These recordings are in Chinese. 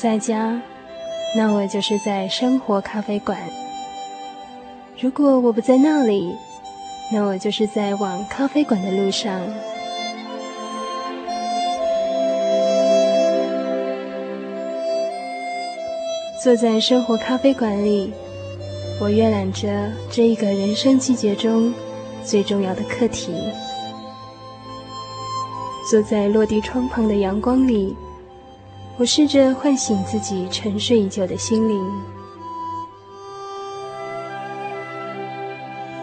在家，那我就是在生活咖啡馆；如果我不在那里，那我就是在往咖啡馆的路上。坐在生活咖啡馆里，我阅览着这一个人生季节中最重要的课题。坐在落地窗旁的阳光里。我试着唤醒自己沉睡已久的心灵。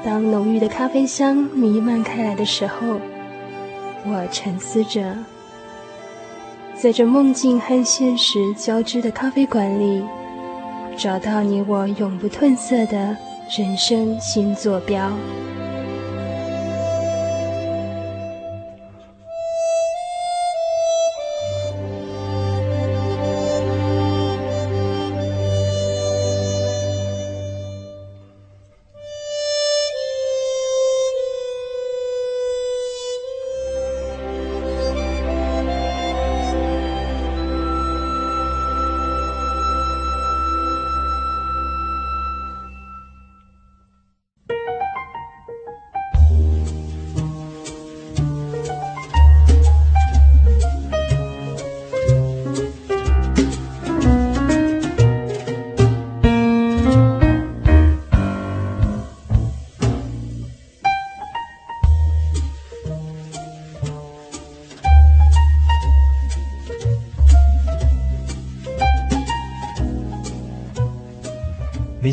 当浓郁的咖啡香弥漫开来的时候，我沉思着，在这梦境和现实交织的咖啡馆里，找到你我永不褪色的人生新坐标。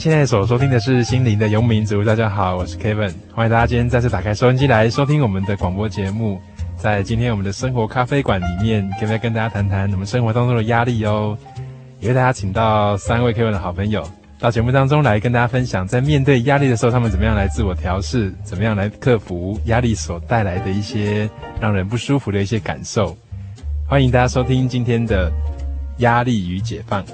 现在所收听的是《心灵的游牧民族》，大家好，我是 Kevin，欢迎大家今天再次打开收音机来收听我们的广播节目。在今天我们的生活咖啡馆里面，Kevin 跟大家谈谈我们生活当中的压力哦。也为大家请到三位 Kevin 的好朋友到节目当中来跟大家分享，在面对压力的时候，他们怎么样来自我调试，怎么样来克服压力所带来的一些让人不舒服的一些感受。欢迎大家收听今天的压力与解放。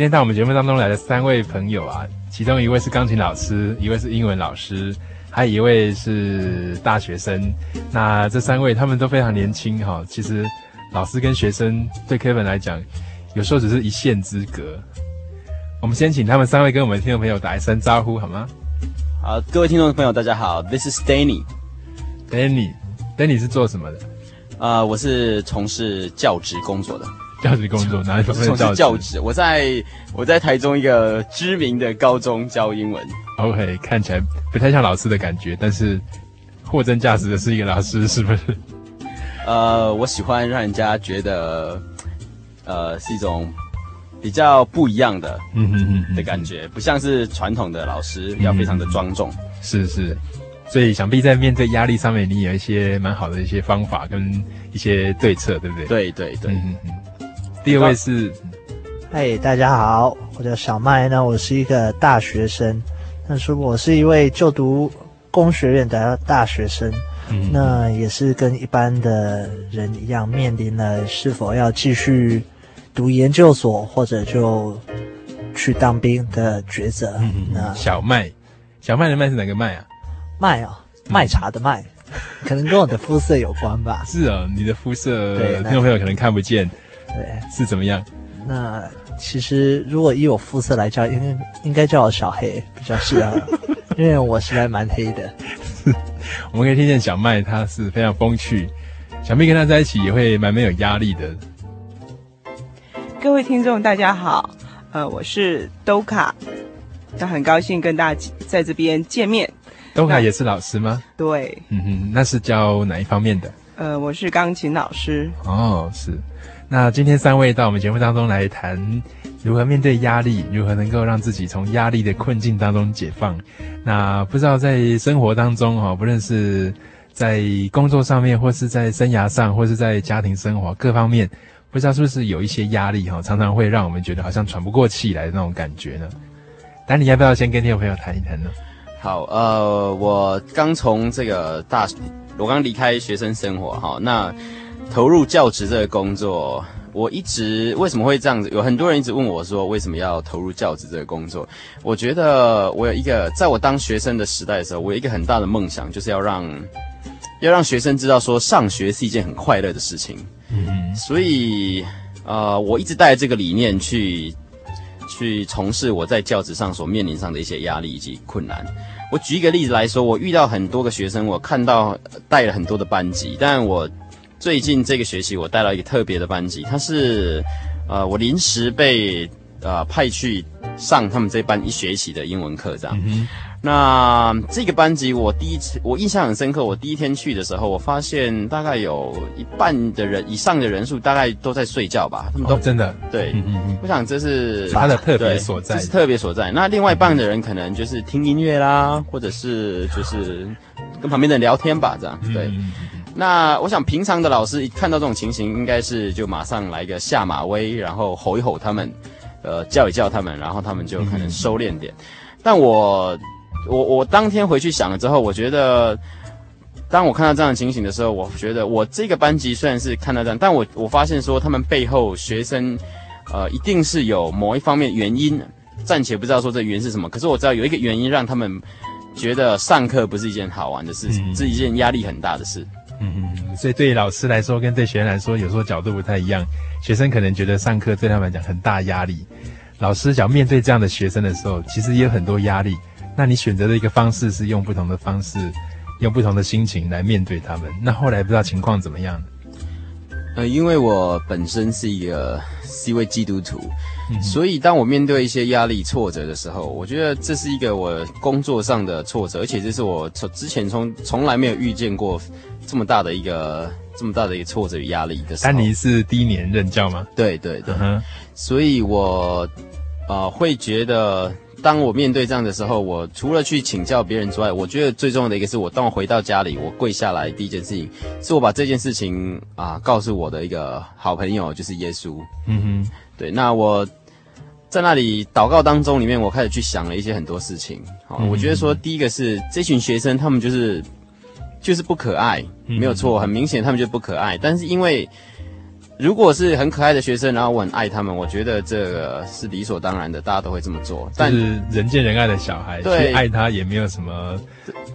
今天到我们节目当中来的三位朋友啊，其中一位是钢琴老师，一位是英文老师，还有一位是大学生。那这三位他们都非常年轻哈。其实老师跟学生对 Kevin 来讲，有时候只是一线之隔。我们先请他们三位跟我们听众朋友打一声招呼好吗？好，各位听众朋友大家好，This is Danny。Danny，Danny 是做什么的？啊、呃，我是从事教职工作的。教职工作哪里方面的教职？教职，我在我在台中一个知名的高中教英文。OK，看起来不太像老师的感觉，但是货真价实的是一个老师，是不是？呃，我喜欢让人家觉得，呃，是一种比较不一样的，嗯嗯嗯的感觉，不像是传统的老师要非常的庄重。是是，所以想必在面对压力上面，你有一些蛮好的一些方法跟一些对策，对不对？对对对。嗯嗯第二位是，嗨，大家好，我叫小麦呢，我是一个大学生，但是我是一位就读工学院的大学生，嗯，那也是跟一般的人一样，面临了是否要继续读研究所，或者就去当兵的抉择。嗯，那小麦，小麦的麦是哪个麦啊？麦啊，麦茶的麦，可能跟我的肤色有关吧。是啊，你的肤色，对，听众朋友可能看不见。对，是怎么样？那其实如果以我肤色来叫，应该应该叫我小黑比较适合，因为我实在蛮黑的。我们可以听见小麦他是非常风趣，想必跟他在一起也会蛮没有压力的。各位听众大家好，呃，我是兜卡，那很高兴跟大家在这边见面。兜卡也是老师吗？对，嗯哼，那是教哪一方面的？呃，我是钢琴老师。哦，是。那今天三位到我们节目当中来谈如何面对压力，如何能够让自己从压力的困境当中解放。那不知道在生活当中哈，不论是在工作上面，或是在生涯上，或是在家庭生活各方面，不知道是不是有一些压力哈，常常会让我们觉得好像喘不过气来的那种感觉呢？丹尼要不要先跟听众朋友谈一谈呢？好，呃，我刚从这个大，我刚离开学生生活哈，那。投入教职这个工作，我一直为什么会这样子？有很多人一直问我说，为什么要投入教职这个工作？我觉得我有一个，在我当学生的时代的时候，我有一个很大的梦想，就是要让要让学生知道说，上学是一件很快乐的事情。嗯，所以呃，我一直带着这个理念去去从事我在教职上所面临上的一些压力以及困难。我举一个例子来说，我遇到很多个学生，我看到带了很多的班级，但我。最近这个学期，我带了一个特别的班级，他是，呃，我临时被呃派去上他们这班一学期的英文课，这样。嗯、那这个班级，我第一次我印象很深刻。我第一天去的时候，我发现大概有一半的人以上的人数，大概都在睡觉吧。他们都、哦、真的对。嗯嗯，我想这是他的特别所在，这是特别所在。那另外一半的人可能就是听音乐啦，或者是就是跟旁边的人聊天吧，这样对。嗯那我想，平常的老师一看到这种情形，应该是就马上来个下马威，然后吼一吼他们，呃，叫一叫他们，然后他们就可能收敛点。嗯、但我，我，我当天回去想了之后，我觉得，当我看到这样的情形的时候，我觉得我这个班级虽然是看到这样，但我我发现说，他们背后学生，呃，一定是有某一方面原因，暂且不知道说这原因是什么，可是我知道有一个原因让他们觉得上课不是一件好玩的事情，嗯、是一件压力很大的事。嗯嗯，所以对于老师来说跟对学生来说，有时候角度不太一样。学生可能觉得上课对他们来讲很大压力，老师想面对这样的学生的时候，其实也有很多压力。那你选择的一个方式是用不同的方式，用不同的心情来面对他们。那后来不知道情况怎么样？呃，因为我本身是一个是一位基督徒。所以，当我面对一些压力、挫折的时候，我觉得这是一个我工作上的挫折，而且这是我从之前从从来没有遇见过这么大的一个这么大的一个挫折与压力的时候。丹尼是第一年任教吗？对对对。Uh. 所以我呃会觉得，当我面对这样的时候，我除了去请教别人之外，我觉得最重要的一个是我当我回到家里，我跪下来第一件事情，是我把这件事情啊、呃、告诉我的一个好朋友，就是耶稣。嗯哼，对，那我。在那里祷告当中，里面我开始去想了一些很多事情。好，我觉得说第一个是这群学生，他们就是就是不可爱，没有错，很明显他们就不可爱。但是因为如果是很可爱的学生，然后我很爱他们，我觉得这个是理所当然的，大家都会这么做。但是人见人爱的小孩，对，去爱他也没有什么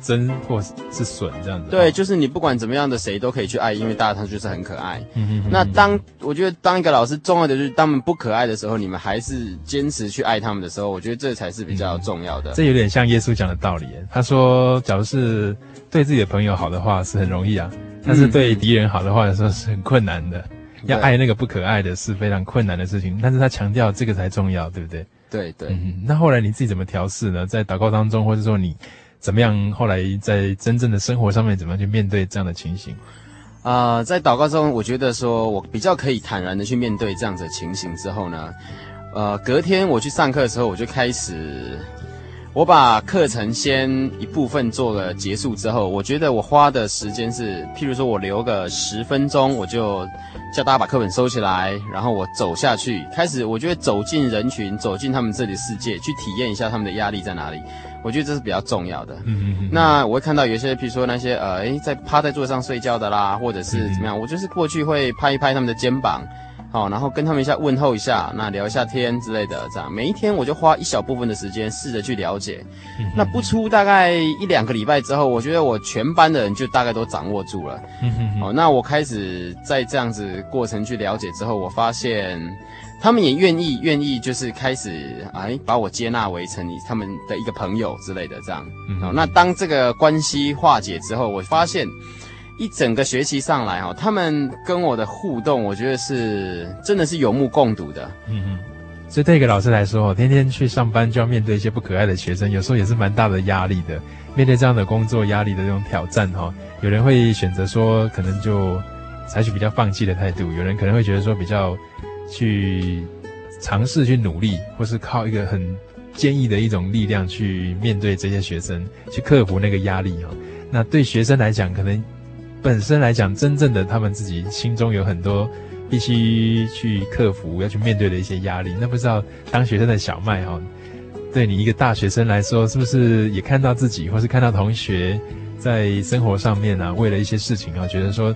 真或是损这样子。对，就是你不管怎么样的谁都可以去爱，因为大家他就是很可爱。嗯哼嗯。那当我觉得当一个老师重要的就是当他们不可爱的时候，你们还是坚持去爱他们的时候，我觉得这才是比较重要的。这有点像耶稣讲的道理。他说，假如是对自己的朋友好的话是很容易啊，但是对敌人好的话有时候是很困难的。要爱那个不可爱的是非常困难的事情，但是他强调这个才重要，对不对？对对。嗯，那后来你自己怎么调试呢？在祷告当中，或者说你怎么样？后来在真正的生活上面，怎么样去面对这样的情形？啊、呃，在祷告中，我觉得说我比较可以坦然的去面对这样子的情形之后呢，呃，隔天我去上课的时候，我就开始，我把课程先一部分做了结束之后，我觉得我花的时间是，譬如说我留个十分钟，我就叫大家把课本收起来，然后我走下去，开始我觉得走进人群，走进他们这里的世界，去体验一下他们的压力在哪里。我觉得这是比较重要的。嗯嗯嗯。那我会看到有些，譬如说那些呃，诶，在趴在桌上睡觉的啦，或者是怎么样，我就是过去会拍一拍他们的肩膀。好，然后跟他们一下问候一下，那聊一下天之类的，这样每一天我就花一小部分的时间试着去了解。嗯、那不出大概一两个礼拜之后，我觉得我全班的人就大概都掌握住了。嗯哼，好，那我开始在这样子过程去了解之后，我发现他们也愿意愿意就是开始哎把我接纳为成他们的一个朋友之类的这样。嗯，好，那当这个关系化解之后，我发现。一整个学期上来哈，他们跟我的互动，我觉得是真的是有目共睹的。嗯嗯，所以对一个老师来说，天天去上班就要面对一些不可爱的学生，有时候也是蛮大的压力的。面对这样的工作压力的这种挑战哈，有人会选择说，可能就采取比较放弃的态度；有人可能会觉得说，比较去尝试去努力，或是靠一个很坚毅的一种力量去面对这些学生，去克服那个压力哈。那对学生来讲，可能。本身来讲，真正的他们自己心中有很多必须去克服、要去面对的一些压力。那不知道当学生的小麦哈，对你一个大学生来说，是不是也看到自己，或是看到同学在生活上面啊，为了一些事情啊，觉得说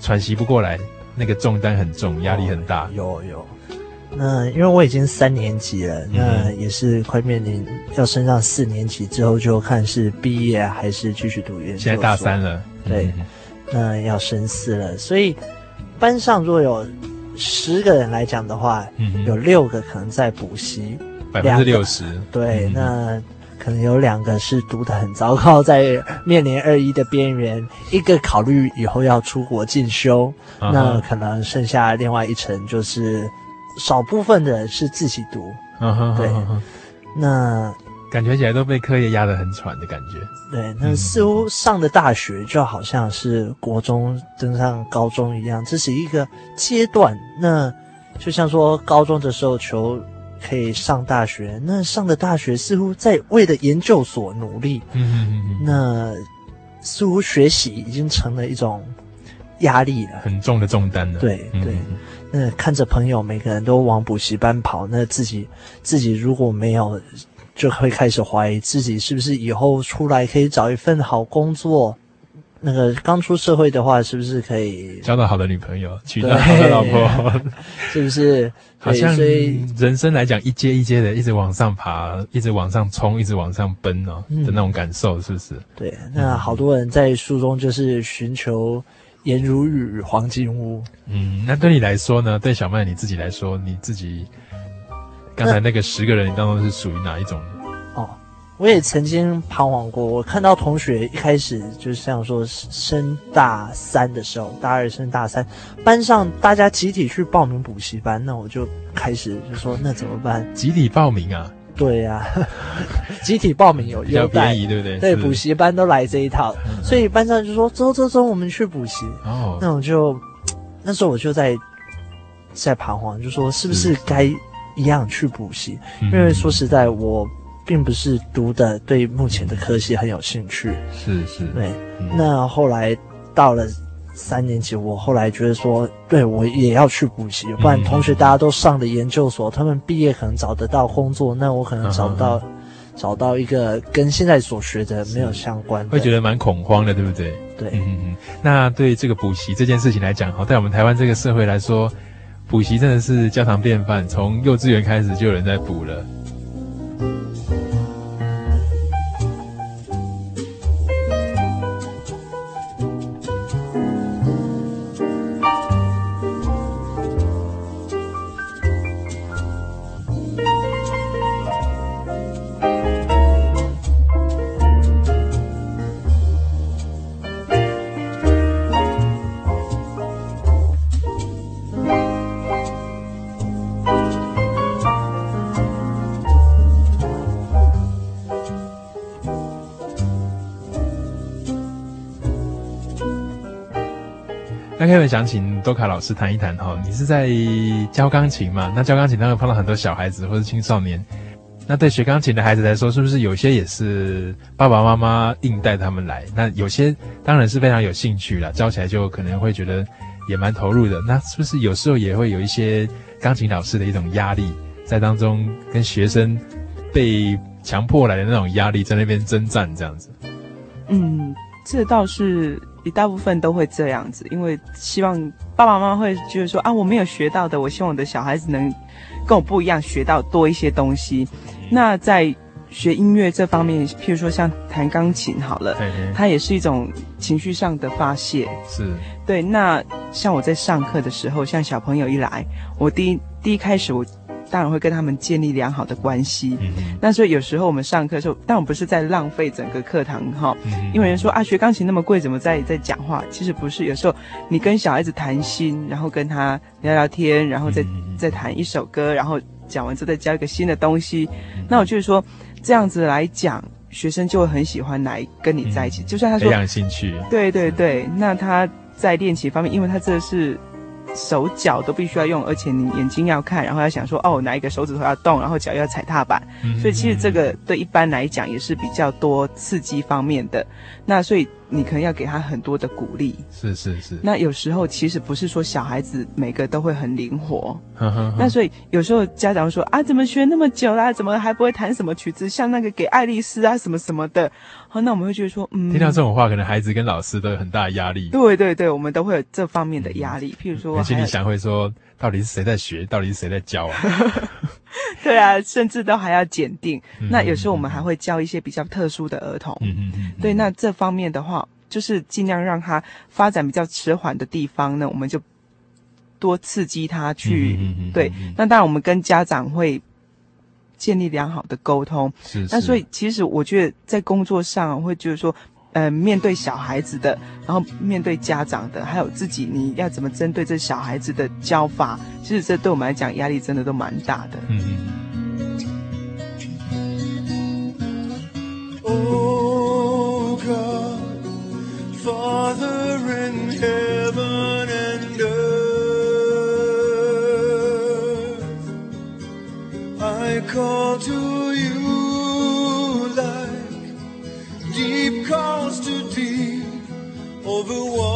喘息不过来，那个重担很重，压力很大。哦、有有。那因为我已经三年级了，那也是快面临要升上四年级之后，就看是毕业还是继续读研究所。现在大三了，对。嗯那要深思了，所以班上若有十个人来讲的话，嗯，有六个可能在补习，百分之六十。对，嗯，那可能有两个是读的很糟糕，在面临二一的边缘，一个考虑以后要出国进修，嗯，那可能剩下另外一层就是少部分的人是自己读，嗯，对，嗯，那。感觉起来都被课业压得很喘的感觉。对，那似乎上的大学就好像是国中登上高中一样，这是一个阶段。那就像说高中的时候求可以上大学，那上的大学似乎在为了研究所努力。嗯嗯嗯。那似乎学习已经成了一种压力了，很重的重担了。对对。那看着朋友每个人都往补习班跑，那自己自己如果没有。就会开始怀疑自己是不是以后出来可以找一份好工作。那个刚出社会的话，是不是可以交到好的女朋友，娶到好的老婆？是不是？好像人生来讲，一阶一阶的一直往上爬，一直往上冲，一直往上奔哦、嗯、的那种感受，是不是？对。那好多人在书中就是寻求颜如玉黄金屋。嗯，那对你来说呢？对小麦你自己来说，你自己。刚才那个十个人，你当中是属于哪一种？哦，我也曾经彷徨过。我看到同学一开始就是像说升大三的时候，大二升大三，班上大家集体去报名补习班，那我就开始就说那怎么办？集体报名啊？对呀、啊，集体报名有优待，对不对？对，补习班都来这一套，所以班上就说走走走，我们去补习。哦，那我就那时候我就在在彷徨，就说是不是该。一样去补习，因为说实在，我并不是读的对目前的科系很有兴趣。是是，对。那后来到了三年级，我后来觉得说，对我也要去补习，不然同学大家都上的研究所，他们毕业可能找得到工作，那我可能找不到，找到一个跟现在所学的没有相关的，会觉得蛮恐慌的，对不对？对。嗯嗯。那对这个补习这件事情来讲，哈，在我们台湾这个社会来说。补习真的是家常便饭，从幼稚园开始就有人在补了。想请多卡老师谈一谈哈，你是在教钢琴嘛？那教钢琴当然碰到很多小孩子或者青少年，那对学钢琴的孩子来说，是不是有些也是爸爸妈妈硬带他们来？那有些当然是非常有兴趣了，教起来就可能会觉得也蛮投入的。那是不是有时候也会有一些钢琴老师的一种压力在当中，跟学生被强迫来的那种压力在那边征战这样子？嗯，这倒是一大部分都会这样子，因为希望爸爸妈妈会就是说啊，我没有学到的，我希望我的小孩子能跟我不一样，学到多一些东西。那在学音乐这方面，譬如说像弹钢琴好了，嘿嘿，它也是一种情绪上的发泄。是，对。那像我在上课的时候，像小朋友一来，我第一第一开始我当然会跟他们建立良好的关系。嗯嗯。那所以有时候我们上课的时候，当然不是在浪费整个课堂哈。嗯。因为人说啊，学钢琴那么贵，怎么在在讲话？其实不是，有时候你跟小孩子谈心，然后跟他聊聊天，然后再再弹一首歌，然后。讲完之后再教一个新的东西，那我就是说这样子来讲，学生就会很喜欢来跟你在一起。嗯、就算他说培养兴趣，对对对，那他在练琴方面，因为他这是手脚都必须要用，而且你眼睛要看，然后要想说哦哪一个手指头要动，然后脚要踩踏板，嗯、所以其实这个对一般来讲也是比较多刺激方面的。那所以。你可能要给他很多的鼓励，是是是。那有时候其实不是说小孩子每个都会很灵活，呵呵呵，那所以有时候家长说啊，怎么学那么久啦，怎么还不会弹什么曲子？像那个给爱丽丝啊什么什么的，好，那我们会觉得说，嗯，听到这种话，可能孩子跟老师都有很大的压力。对对对，我们都会有这方面的压力。譬如说，心里想会说，到底是谁在学？到底是谁在教啊？对啊，甚至都还要检定。嗯、那有时候我们还会教一些比较特殊的儿童。嗯嗯嗯。对，那这方面的话，就是尽量让他发展比较迟缓的地方呢，我们就多刺激他去。嗯嗯对，那当然我们跟家长会建立良好的沟通。是，是。那所以其实我觉得在工作上会就是说。呃，面对小孩子的，然后面对家长的，还有自己，你要怎么针对这小孩子的教法？其实这对我们来讲压力真的都蛮大的。嗯嗯。Oh God, Father in heaven and earth, I call to over water.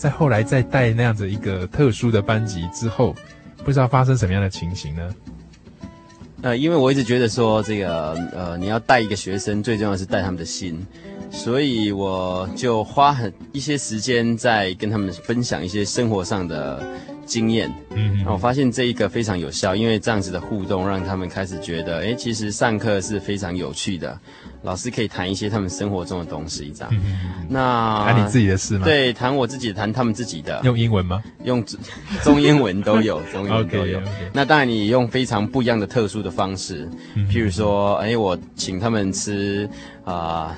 在后来再带那样子一个特殊的班级之后，不知道发生什么样的情形呢？呃，因为我一直觉得说这个呃，你要带一个学生，最重要是带他们的心，所以我就花很一些时间在跟他们分享一些生活上的经验。嗯，然后我发现这一个非常有效，因为这样子的互动让他们开始觉得，哎，其实上课是非常有趣的。老师可以谈一些他们生活中的东西，这样。嗯、那谈你自己的事吗？对，谈我自己，谈他们自己的。用英文吗？用中英文都有，中英文都有。okay, okay. 那当然，你用非常不一样的、特殊的方式，嗯、譬如说，哎，我请他们吃啊。呃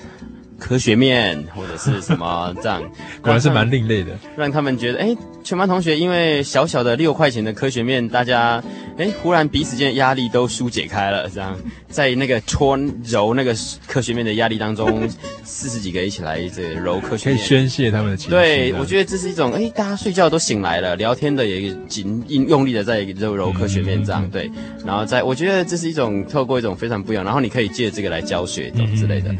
科学面或者是什么 这样，果然是蛮另类的，让他们觉得，哎，全班同学因为小小的六块钱的科学面，大家，哎，忽然彼此间的压力都疏解开了，这样，在那个搓揉那个科学面的压力当中，四十几个一起来这揉科学面，可以宣泄他们的情绪。对，我觉得这是一种，哎，大家睡觉都醒来了，聊天的也紧用用力的在揉揉科学面这样，对，然后在，我觉得这是一种透过一种非常不一样，然后你可以借这个来教学这种之类的。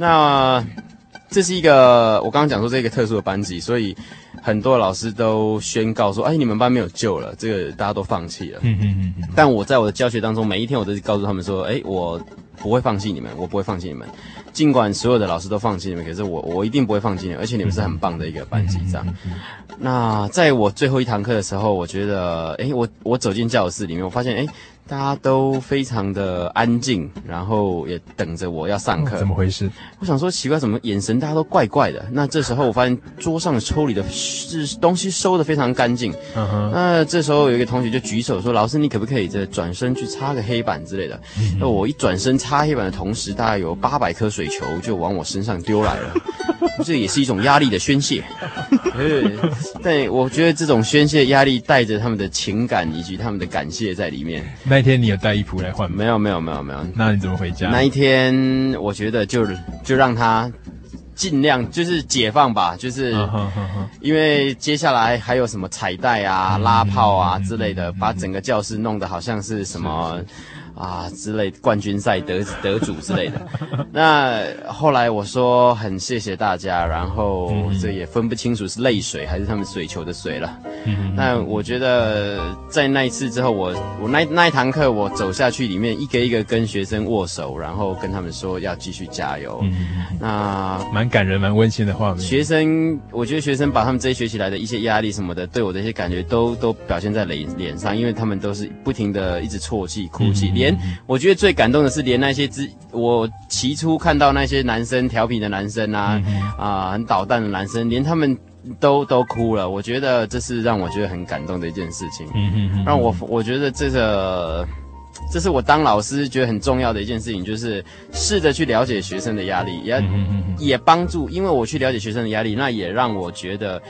那这是一个我刚刚讲说这个特殊的班级，所以很多老师都宣告说：“哎，你们班没有救了，这个大家都放弃了。”嗯嗯嗯。但我在我的教学当中，每一天我都告诉他们说：“哎，我不会放弃你们，我不会放弃你们。尽管所有的老师都放弃你们，可是我我一定不会放弃你们，而且你们是很棒的一个班级。”这样。那在我最后一堂课的时候，我觉得，哎，我我走进教室里面，我发现，哎。大家都非常的安静，然后也等着我要上课。哦，怎么回事？我想说奇怪，怎么眼神大家都怪怪的？那这时候我发现桌上的抽屉的是东西收的非常干净。嗯哼。那这时候有一个同学就举手说：“老师，你可不可以再转身去擦个黑板之类的？”嗯、那我一转身擦黑板的同时，大概有八百颗水球就往我身上丢来了。这也是一种压力的宣泄。对，但我觉得这种宣泄压力带着他们的情感以及他们的感谢在里面。那一天你有带衣服来换吗？没有，没有，没有，没有。那你怎么回家？那一天我觉得就就让他尽量就是解放吧，就是因为接下来还有什么彩带啊、拉炮啊之类的，把整个教室弄得好像是什么。啊，之类冠军赛得得主之类的。那后来我说很谢谢大家，然后这也分不清楚是泪水还是他们水球的水了。那我觉得在那一次之后我，我我那那一堂课我走下去，里面一个一个跟学生握手，然后跟他们说要继续加油。那蛮感人、蛮温馨的画面。学生，我觉得学生把他们这一学期来的一些压力什么的，对我的一些感觉都都表现在脸脸上，因为他们都是不停的一直啜泣、哭泣，连。我觉得最感动的是，连那些之我起初看到那些男生调皮的男生啊，啊，很捣蛋的男生，连他们都都哭了。我觉得这是让我觉得很感动的一件事情。嗯嗯让我我觉得这个，这是我当老师觉得很重要的一件事情，就是试着去了解学生的压力，也也帮助，因为我去了解学生的压力，那也让我觉得。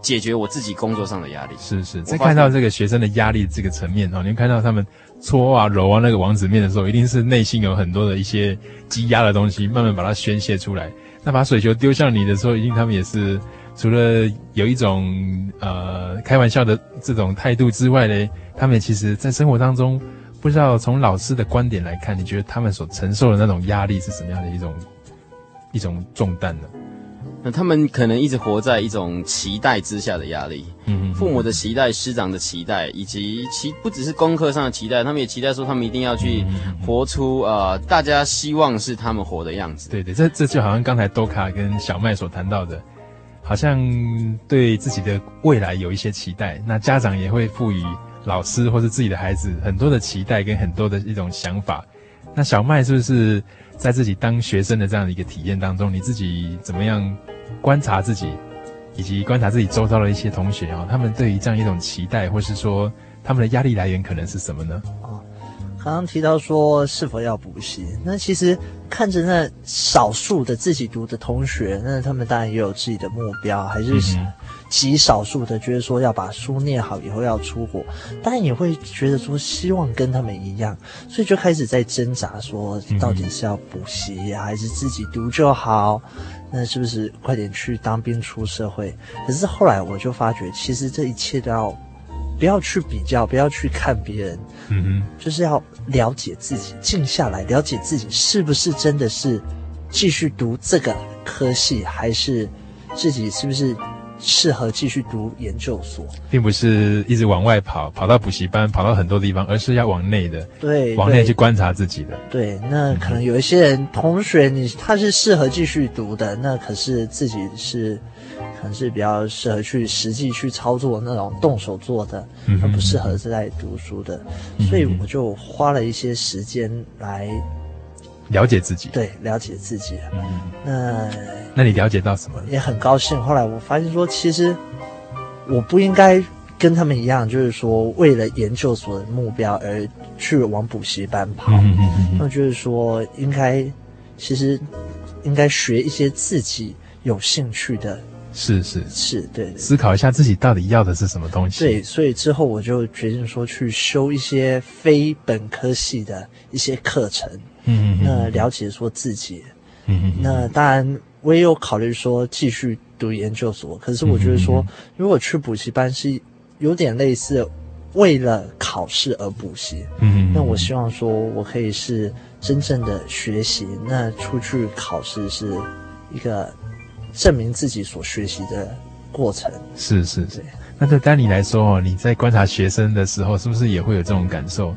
解决我自己工作上的压力，是是，在看到这个学生的压力这个层面哦，你看到他们搓啊揉啊那个王子面的时候，一定是内心有很多的一些积压的东西，慢慢把它宣泄出来。那把水球丢向你的时候，一定他们也是除了有一种呃开玩笑的这种态度之外呢，他们其实在生活当中，不知道从老师的观点来看，你觉得他们所承受的那种压力是什么样的一种一种重担呢？那他们可能一直活在一种期待之下的压力，嗯，父母的期待、师长的期待，以及其不只是功课上的期待，他们也期待说他们一定要去活出呃大家希望是他们活的样子。对对，这这就好像刚才多卡跟小麦所谈到的，好像对自己的未来有一些期待，那家长也会赋予老师或是自己的孩子很多的期待跟很多的一种想法。那小麦是不是在自己当学生的这样的一个体验当中，你自己怎么样？观察自己，以及观察自己周遭的一些同学啊，他们对于这样一种期待，或是说他们的压力来源可能是什么呢？哦，刚刚提到说是否要补习，那其实看着那少数的自己读的同学，那他们当然也有自己的目标，还是极少数的觉得说要把书念好以后要出国，当然也会觉得说希望跟他们一样，所以就开始在挣扎说到底是要补习还是自己读就好。那是不是快点去当兵出社会？可是后来我就发觉，其实这一切都要不要去比较，不要去看别人，嗯哼，就是要了解自己，静下来了解自己是不是真的是继续读这个科系，还是自己是不是？适合继续读研究所，并不是一直往外跑，跑到补习班，跑到很多地方，而是要往内的，对，往内去观察自己的。对，那可能有一些人同学你，你他是适合继续读的，那可是自己是，可能是比较适合去实际去操作那种动手做的，而不适合是在读书的，所以我就花了一些时间来。了解自己，对，了解自己。嗯，那那你了解到什么？也很高兴。后来我发现说，其实我不应该跟他们一样，就是说为了研究所的目标而去往补习班跑。嗯嗯嗯。那就是说，应该其实应该学一些自己有兴趣的。是是是，对。思考一下自己到底要的是什么东西。对，所以之后我就决定说去修一些非本科系的一些课程。嗯，那了解说自己，嗯，那当然我也有考虑说继续读研究所，可是我觉得说，如果去补习班是有点类似为了考试而补习，嗯，那我希望说我可以是真正的学习，那出去考试是一个证明自己所学习的过程。是是是，那对丹尼来说哦，你在观察学生的时候，是不是也会有这种感受？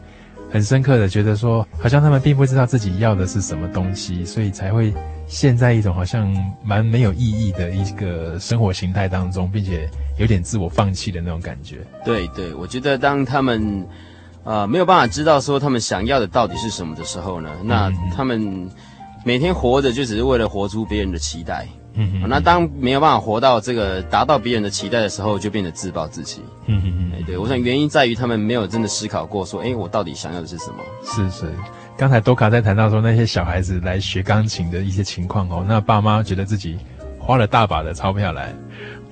很深刻的觉得说，好像他们并不知道自己要的是什么东西，所以才会陷在一种好像蛮没有意义的一个生活形态当中，并且有点自我放弃的那种感觉。对对，我觉得当他们呃没有办法知道说他们想要的到底是什么的时候呢，那他们每天活着就只是为了活出别人的期待。嗯哼，那当没有办法活到这个达到别人的期待的时候，就变得自暴自弃。嗯哼哼，哎，对，我想原因在于他们没有真的思考过，说，哎，我到底想要的是什么？是是，刚才多卡在谈到说那些小孩子来学钢琴的一些情况哦，那爸妈觉得自己花了大把的钞票来，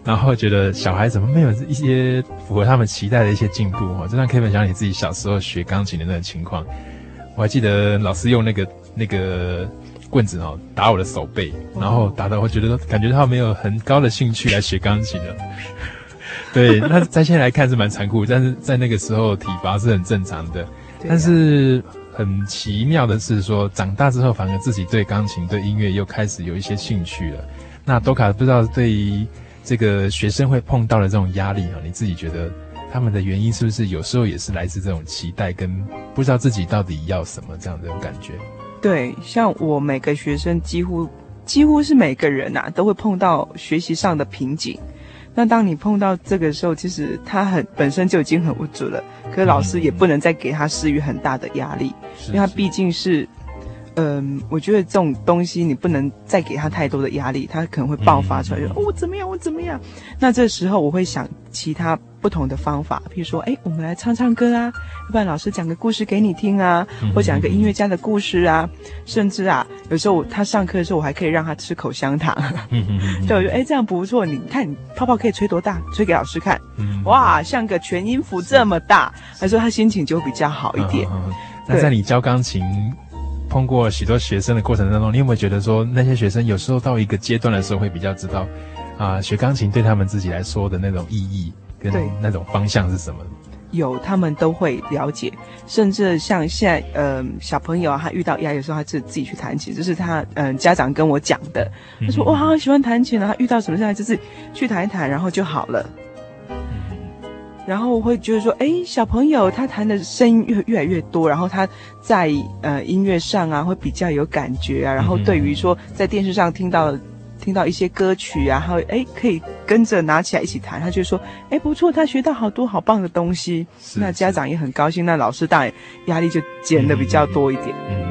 然后觉得小孩怎么没有一些符合他们期待的一些进步哦，就像 Kevin 想你自己小时候学钢琴的那种情况，我还记得老师用那个那个棍子哦打我的手背，然后打到我觉得感觉他没有很高的兴趣来学钢琴了。对，那在现在来看是蛮残酷，但是在那个时候体罚是很正常的。但是很奇妙的是说，长大之后反而自己对钢琴、对音乐又开始有一些兴趣了。那多卡不知道对于这个学生会碰到的这种压力啊，你自己觉得他们的原因是不是有时候也是来自这种期待跟不知道自己到底要什么这样的感觉？对，像我每个学生几乎几乎是每个人呐都会碰到学习上的瓶颈。那当你碰到这个时候，其实他很本身就已经很无助了，可是老师也不能再给他施予很大的压力，因为他毕竟是，嗯，我觉得这种东西你不能再给他太多的压力，他可能会爆发出来，就哦，我怎么样，我怎么样。那这时候我会想其他不同的方法，譬如说，哎，我们来唱唱歌啊，要不然老师讲个故事给你听啊，或讲一个音乐家的故事啊，甚至啊，有时候他上课的时候，我还可以让他吃口香糖，对我觉得哎，这样不错，你看你泡泡可以吹多大，吹给老师看，哇，像个全音符这么大，他说他心情就会比较好一点。那在你教钢琴通过许多学生的过程当中，你有没有觉得说那些学生有时候到一个阶段的时候会比较知道啊，学钢琴对他们自己来说的那种意义？跟那种方向是什么？有，他们都会了解，甚至像现在，呃，小朋友啊，他遇到压力的时候，他自自己去弹琴，这是他，嗯、呃，家长跟我讲的。他说：“哇，好喜欢弹琴啊！他遇到什么事，就是去弹一弹，然后就好了。”然后我会觉得说：“哎，小朋友他弹的声音越越来越多，然后他在呃音乐上啊会比较有感觉啊，然后对于说在电视上听到。”听到一些歌曲啊，然后哎，可以跟着拿起来一起弹，他就说，哎，不错，他学到好多好棒的东西。那家长也很高兴，那老师当然压力就减的比较多一点。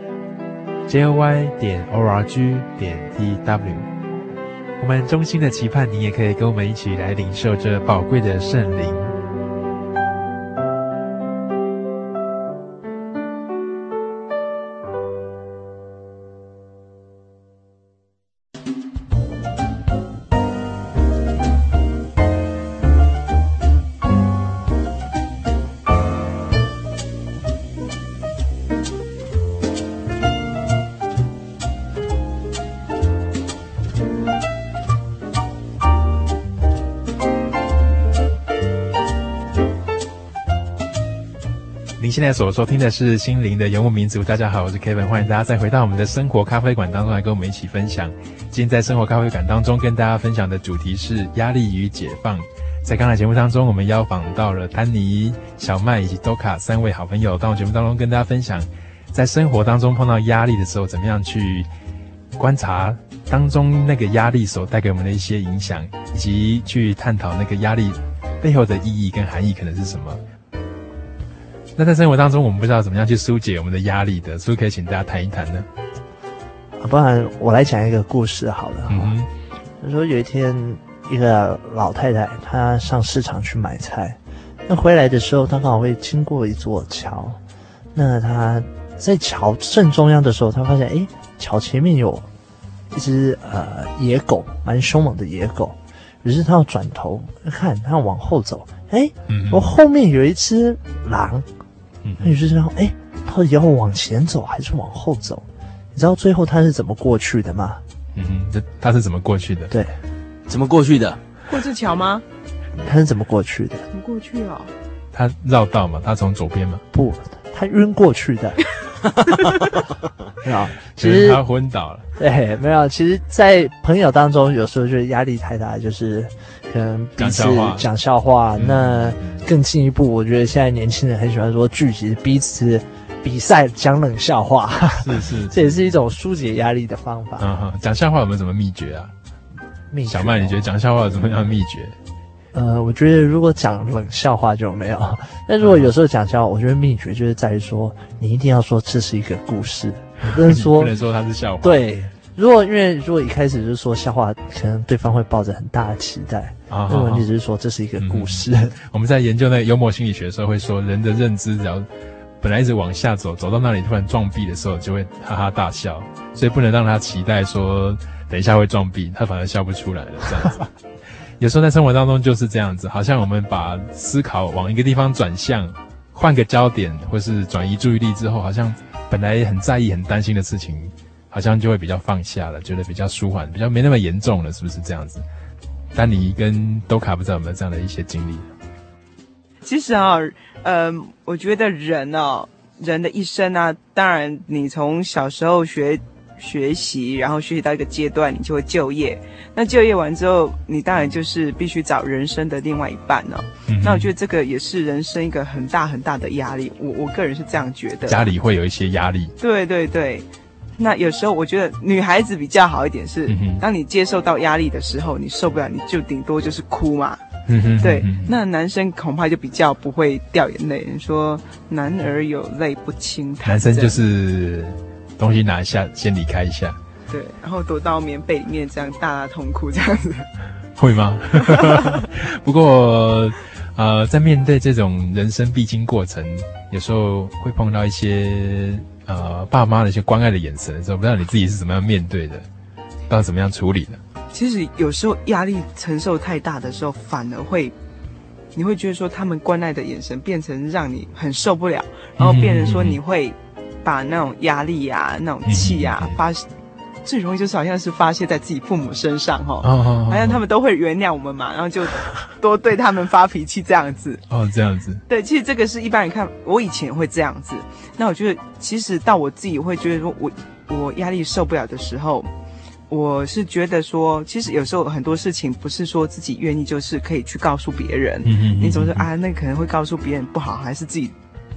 Joy 点 org 点 tw，我们衷心的期盼你也可以跟我们一起来领受这宝贵的圣灵。现在所收听的是心灵的游牧民族。大家好，我是 Kevin，欢迎大家再回到我们的生活咖啡馆当中来跟我们一起分享。今天在生活咖啡馆当中跟大家分享的主题是压力与解放。在刚才节目当中，我们邀访到了丹尼、小麦以及多卡三位好朋友，到节目当中跟大家分享，在生活当中碰到压力的时候，怎么样去观察当中那个压力所带给我们的一些影响，以及去探讨那个压力背后的意义跟含义可能是什么。那在生活当中，我们不知道怎么样去疏解我们的压力的，是不是可以请大家谈一谈呢？啊，不然我来讲一个故事好了。嗯，他说有一天，一个老太太她上市场去买菜，那回来的时候，她刚好会经过一座桥。那她在桥正中央的时候，她发现，哎，桥前面有一只呃野狗，蛮凶猛的野狗。于是她要转头看，她要往后走，哎，我后面有一只狼。那于是说：“哎，到底要往前走还是往后走？你知道最后他是怎么过去的吗？”“嗯哼，这他是怎么过去的？”“对，怎么过去的？过这桥吗？”他是怎么过去的？怎么过去啊？他绕道嘛，他从左边嘛？不，他晕过去的。没有，其实他昏倒了。对，没有。其实，在朋友当中，有时候就是压力太大，就是可能彼此讲笑话。那更进一步，我觉得现在年轻人很喜欢说聚集彼此比赛讲冷笑话。是 是，这也是一种疏解压力的方法。嗯哼，讲笑话有没有什么秘诀啊？秘诀、哦？小麦，你觉得讲笑话有什么样的秘诀？呃，我觉得如果讲冷笑话就没有，但如果有时候讲笑话，我觉得秘诀就是在于说，你一定要说这是一个故事，不能说不能说它是笑话。对，如果因为如果一开始就是说笑话，可能对方会抱着很大的期待。啊，那问题就是说这是一个故事。嗯、我们在研究那个幽默心理学的时候会说，人的认知只要本来一直往下走，走到那里突然撞壁的时候，就会哈哈大笑，所以不能让他期待说等一下会撞壁，他反而笑不出来了这样子。有时候在生活当中就是这样子，好像我们把思考往一个地方转向，换个焦点，或是转移注意力之后，好像本来很在意、很担心的事情，好像就会比较放下了，觉得比较舒缓，比较没那么严重了，是不是这样子？丹尼跟都卡不知道有没有这样的一些经历？其实啊，嗯、我觉得人哦，人的一生啊，当然你从小时候学。学习，然后学习到一个阶段，你就会就业。那就业完之后，你当然就是必须找人生的另外一半了。嗯。那我觉得这个也是人生一个很大很大的压力。我我个人是这样觉得。家里会有一些压力。对对对。那有时候我觉得女孩子比较好一点是，嗯、当你接受到压力的时候，你受不了，你就顶多就是哭嘛。对。那男生恐怕就比较不会掉眼泪。你说男儿有泪不轻弹。男生就是。东西拿一下，先离开一下。对，然后躲到棉被里面，这样大大痛哭这样子。会吗？不过，呃，在面对这种人生必经过程，有时候会碰到一些呃爸妈的一些关爱的眼神的时候，不知道你自己是怎么样面对的，到怎么样处理的？其实有时候压力承受太大的时候，反而会，你会觉得说他们关爱的眼神变成让你很受不了，然后变成说你会。嗯把那种压力呀、啊、那种气呀、啊、发，最容易就是好像是发泄在自己父母身上哈，好像他们都会原谅我们嘛，然后就多对他们发脾气这样子。哦，这样子。对，其实这个是一般人看，我以前会这样子。那我觉得，其实到我自己会觉得说，我我压力受不了的时候，我是觉得说，其实有时候很多事情不是说自己愿意，就是可以去告诉别人。嗯嗯。你总是啊，那可能会告诉别人不好，还是自己。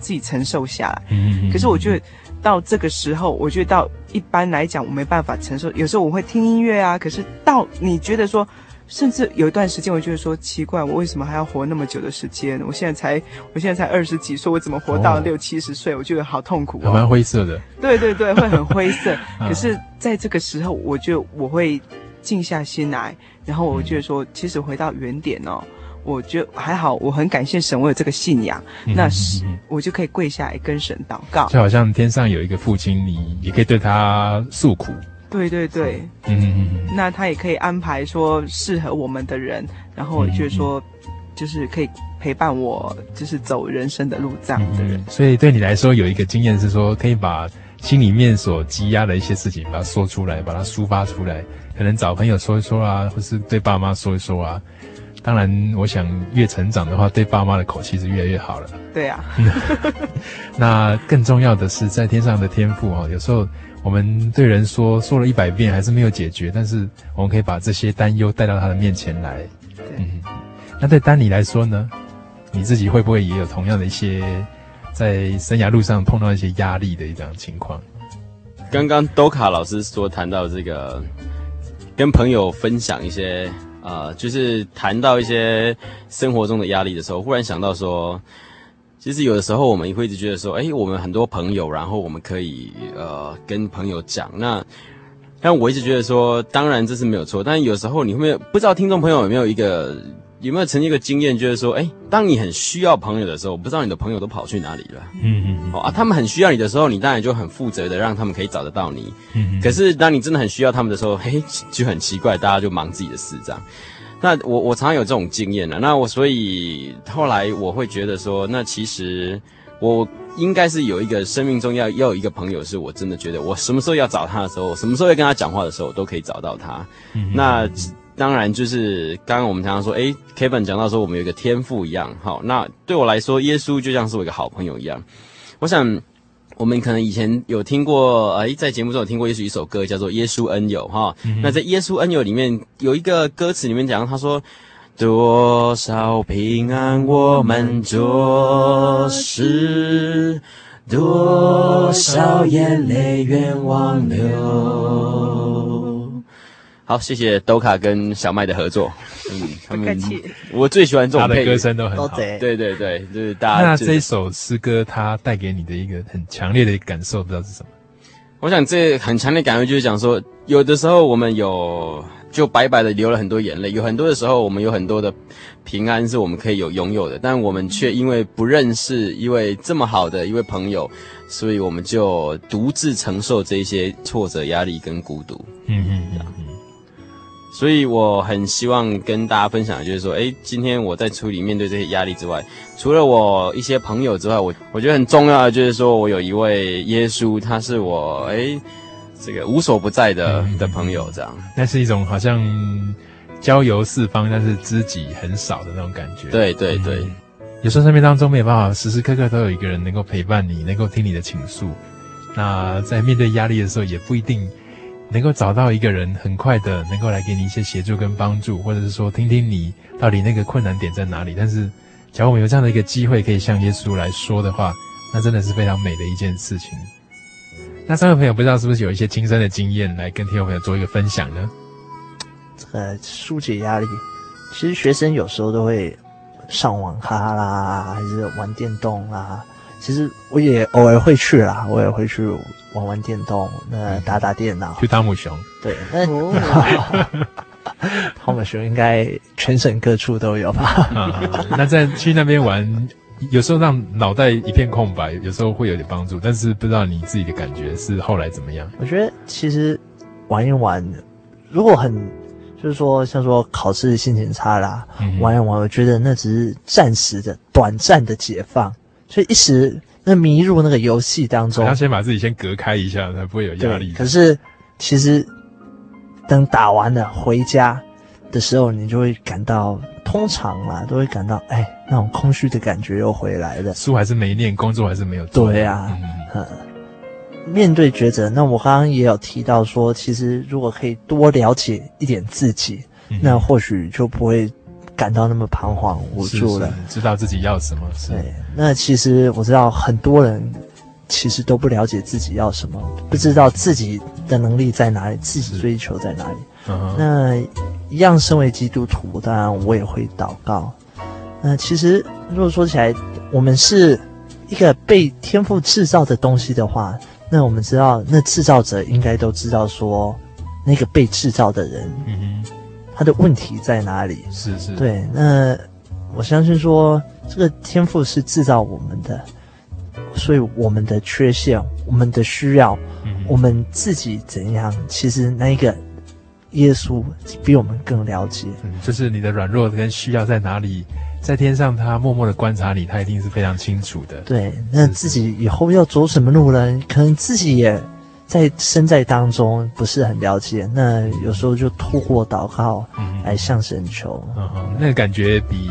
自己承受下来，嗯，可是我觉得到这个时候，我觉得到一般来讲，我没办法承受。有时候我会听音乐啊，可是到你觉得说，甚至有一段时间，我觉得说奇怪，我为什么还要活那么久的时间？我现在才，我现在才二十几岁，我怎么活到六七十岁？我觉得好痛苦哦，蛮灰色的。对对对，会很灰色。可是在这个时候，我就我会静下心来，然后我觉得说，其实回到原点哦。我觉得还好，我很感谢神，我有这个信仰，嗯、那是我就可以跪下来跟神祷告。就好像天上有一个父亲，你也可以对他诉苦。对对对，嗯嗯嗯。那他也可以安排说适合我们的人，然后就是说，就是可以陪伴我，就是走人生的路这样的人。嗯、所以对你来说，有一个经验是说，可以把心里面所积压的一些事情，把它说出来，把它抒发出来，可能找朋友说一说啊，或是对爸妈说一说啊。当然，我想越成长的话，对爸妈的口气是越来越好了。对呀、啊。那更重要的是，在天上的天赋啊，有时候我们对人说说了一百遍还是没有解决，但是我们可以把这些担忧带到他的面前来。对。嗯。那对丹尼来说呢？你自己会不会也有同样的一些在生涯路上碰到一些压力的一种情况？刚刚多卡老师说谈到这个，跟朋友分享一些。呃，就是谈到一些生活中的压力的时候，忽然想到说，其实有的时候我们也会一直觉得说，哎，我们很多朋友，然后我们可以呃跟朋友讲。那但我一直觉得说，当然这是没有错，但有时候你会没有不知道听众朋友有没有一个。有没有曾经一个经验，就是说，哎，当你很需要朋友的时候，我不知道你的朋友都跑去哪里了。嗯嗯啊，他们很需要你的时候，你当然就很负责的让他们可以找得到你。嗯嗯。可是当你真的很需要他们的时候，嘿，就很奇怪，大家就忙自己的事这样。那我我常常有这种经验了。那我所以后来我会觉得说，那其实我应该是有一个生命中要要有一个朋友，是我真的觉得我什么时候要找他的时候，什么时候要跟他讲话的时候，我都可以找到他。嗯。那。当然就是刚刚我们常常说，诶，Kevin 讲到说我们有一个天赋一样，好，那对我来说，耶稣就像是我一个好朋友一样。我想我们可能以前有听过，诶，在节目中有听过耶稣一首歌叫做《耶稣恩友》哈。嗯、那在《耶稣恩友》里面有一个歌词里面讲，他说。多少平安我们做事，多少眼泪愿望流。好，谢谢兜卡跟小麦的合作。嗯，他们我最喜欢这种配，他的歌声都很好。对对对，就是大家。那这一首诗歌，它带给你的一个很强烈的感受，不知道是什么？我想这很强烈感受就是讲说，有的时候我们有。就白白的流了很多眼泪，有很多的时候，我们有很多的平安是我们可以有拥有的，但我们却因为不认识一位这么好的一位朋友，所以我们就独自承受这些挫折、压力跟孤独。嗯嗯。所以我很希望跟大家分享就是说，哎，今天我在处理面对这些压力之外，除了我一些朋友之外，我我觉得很重要的就是说我有一位耶稣，他是我哎。这个无所不在的、嗯、的朋友，这样，那是一种好像交游四方，但是知己很少的那种感觉。对对对，嗯、有时候生命当中没有办法时时刻刻都有一个人能够陪伴你，能够听你的倾诉。那在面对压力的时候，也不一定能够找到一个人很快的能够来给你一些协助跟帮助，或者是说听听你到底那个困难点在哪里。但是，假如我们有这样的一个机会，可以向耶稣来说的话，那真的是非常美的一件事情。那三位朋友不知道是不是有一些亲身的经验来跟听众朋友做一个分享呢？这个纾解压力，其实学生有时候都会上网哈啦，还是玩电动啦。其实我也偶尔会去啦，我也会去玩玩电动，那打打电脑。去汤姆熊？对，那 汤姆熊应该全省各处都有吧？啊、那在去那边玩。有时候让脑袋一片空白，有时候会有点帮助，但是不知道你自己的感觉是后来怎么样？我觉得其实玩一玩，如果很就是说像说考试心情差啦，嗯、玩一玩，我觉得那只是暂时的、短暂的解放，所以一时那迷入那个游戏当中，要先把自己先隔开一下，才不会有压力。可是其实等打完了回家的时候，你就会感到。通常啦，都会感到哎，那种空虚的感觉又回来了。书还是没念，工作还是没有做。对呀、啊，嗯，面对抉择，那我刚刚也有提到说，其实如果可以多了解一点自己，嗯、那或许就不会感到那么彷徨无助了。是是知道自己要什么？是。对，那其实我知道很多人其实都不了解自己要什么，不知道自己的能力在哪里，自己追求在哪里。嗯，那一样，身为基督徒，当然我也会祷告。那其实如果说起来，我们是一个被天赋制造的东西的话，那我们知道，那制造者应该都知道说，那个被制造的人，嗯哼，他的问题在哪里？是是，对。那我相信说，这个天赋是制造我们的，所以我们的缺陷、我们的需要、嗯、我们自己怎样，其实那一个。耶稣比我们更了解，嗯，就是你的软弱跟需要在哪里，在天上他默默的观察你，他一定是非常清楚的。对，那自己以后要走什么路呢？可能自己也在身在当中不是很了解，那有时候就透过祷告来向神求。嗯嗯，那个感觉比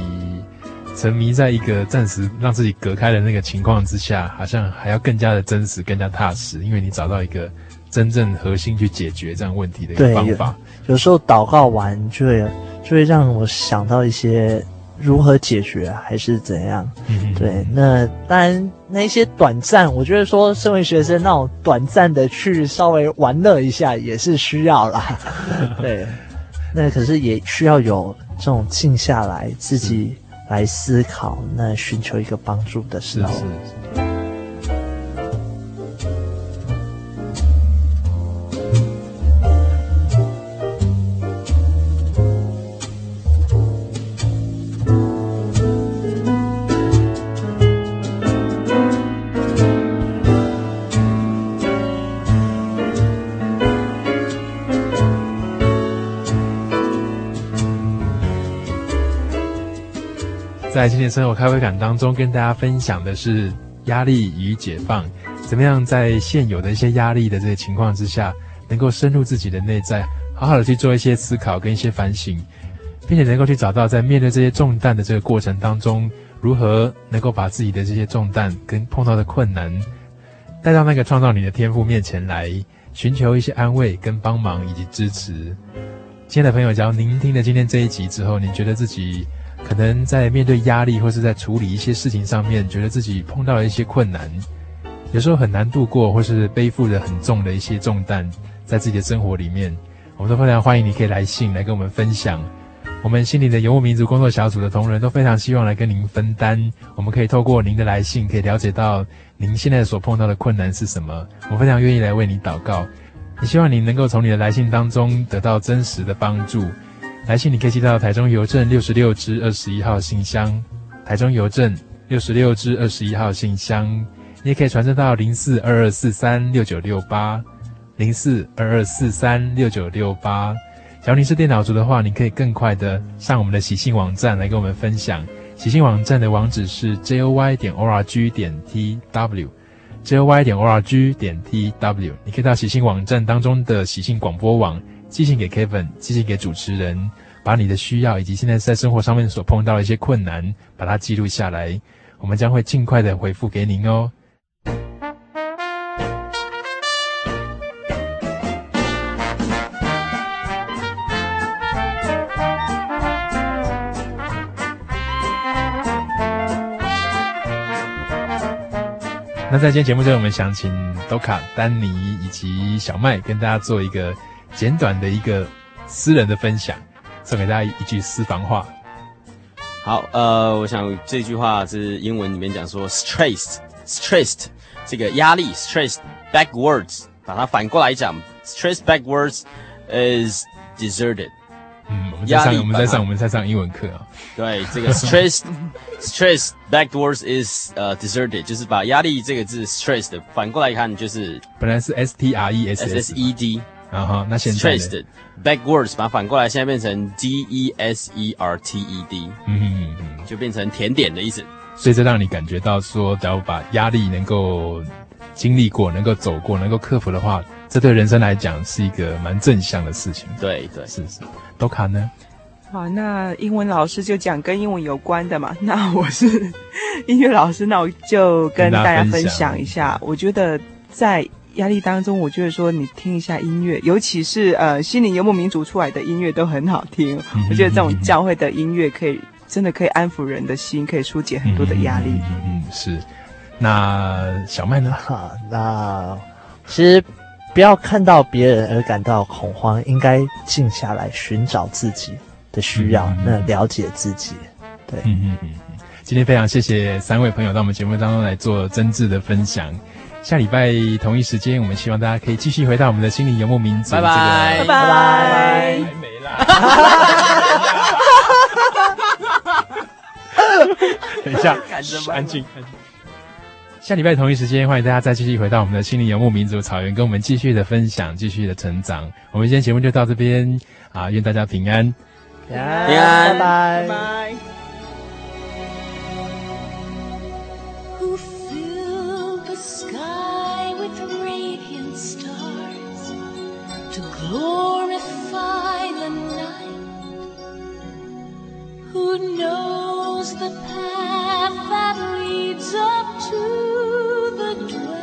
沉迷在一个暂时让自己隔开的那个情况之下，好像还要更加的真实，更加踏实，因为你找到一个。真正核心去解决这样问题的一个方法。有，有时候祷告完就会就会让我想到一些如何解决还是怎样。嗯，对。那当然那些短暂，我觉得说身为学生那种短暂的去稍微玩乐一下也是需要啦。对。那可是也需要有这种静下来自己来思考，那寻求一个帮助的时候。是是是在今天生活咖啡馆当中，跟大家分享的是压力与解放，怎么样在现有的一些压力的这个情况之下，能够深入自己的内在，好好的去做一些思考跟一些反省，并且能够去找到在面对这些重担的这个过程当中，如何能够把自己的这些重担跟碰到的困难带到那个创造你的天赋面前来，寻求一些安慰跟帮忙以及支持。亲爱的朋友，只要您听了今天这一集之后，您觉得自己可能在面对压力或是在处理一些事情上面，觉得自己碰到了一些困难，有时候很难度过，或是背负着很重的一些重担，在自己的生活里面。我们都非常欢迎你可以来信来跟我们分享。我们心灵的游牧民族工作小组的同仁都非常希望来跟您分担。我们可以透过您的来信，可以了解到您现在所碰到的困难是什么。我非常愿意来为你祷告。也希望您能够从你的来信当中得到真实的帮助。来信你可以寄到台中邮政六十六支二十一号信箱，台中邮政六十六支二十一号信箱。你也可以传真到零四二二四三六九六八。零四二二四三六九六八，假如你是电脑族的话，你可以更快的上我们的喜信网站来跟我们分享。喜信网站的网址是 j o y 点 o r g 点 t w，j o y 点 o r g 点 t w。你可以到喜信网站当中的喜信广播网寄信给 Kevin，寄信给主持人，把你的需要以及现在在生活上面所碰到的一些困难，把它记录下来，我们将会尽快的回复给您哦。那在今天节目中，我们想请 Doka、丹尼以及小麦跟大家做一个简短的一个私人的分享，送给大家一句私房话。好，呃，我想这句话是英文里面讲说，stressed，stressed，这个压力，stressed backwards，把它反过来讲，stressed backwards is deserted。嗯，我们在上，我们在上，我们在上英文课啊。对，这个 stress stress backwards is 呃、uh, deserted，就是把压力这个字 stressed 反过来看，就是本来是 s t r e s s e d，然后那现在 stressed backwards 把它反过来，现在变成 d e s e r t e d，嗯嗯嗯，就变成甜点的意思。所以这让你感觉到说，只要把压力能够经历过，能够走过，能够克服的话，这对人生来讲是一个蛮正向的事情。对对，是是。都卡呢？好，那英文老师就讲跟英文有关的嘛。那我是音乐老师，那我就跟大家分享一下。我觉得在压力当中，我觉得说你听一下音乐，尤其是呃心灵游牧民族出来的音乐都很好听。嗯、我觉得这种教会的音乐可以真的可以安抚人的心，可以疏解很多的压力。嗯，嗯，嗯，是。那小麦呢？哈，那其实。不要看到别人而感到恐慌，应该静下来寻找自己的需要，嗯、那了解自己。对，嗯嗯嗯。今天非常谢谢三位朋友到我们节目当中来做真挚的分享。下礼拜同一时间，我们希望大家可以继续回到我们的心灵游牧民族。拜拜，拜拜，拜。还没啦。等一下，安静，安静。下礼拜同一时间，欢迎大家再继续回到我们的心灵游牧民族草原，跟我们继续的分享，继续的成长。我们今天节目就到这边啊，愿大家平安，平安，拜拜。拜拜。Who knows the path that leads up to the dwelling?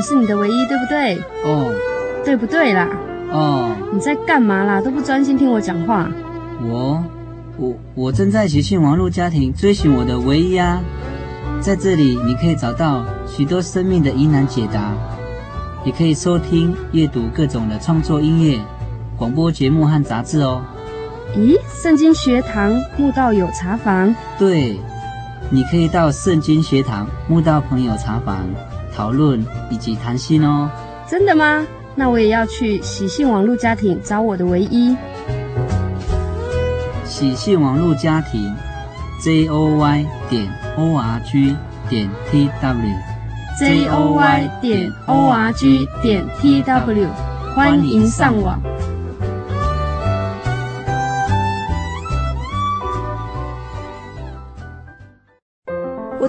我是你的唯一，对不对？哦，对不对啦？哦，你在干嘛啦？都不专心听我讲话。我，我，我正在学信网络家庭追寻我的唯一啊！在这里，你可以找到许多生命的疑难解答，也可以收听、阅读各种的创作音乐、广播节目和杂志哦。咦，圣经学堂慕道友茶房？对，你可以到圣经学堂慕道朋友茶房讨论以及谈心哦。真的吗？那我也要去喜信网络家庭找我的唯一。喜信网络家庭，j o y 点 o r g 点 t w，j o y 点 o r g 点 t w，欢迎上网。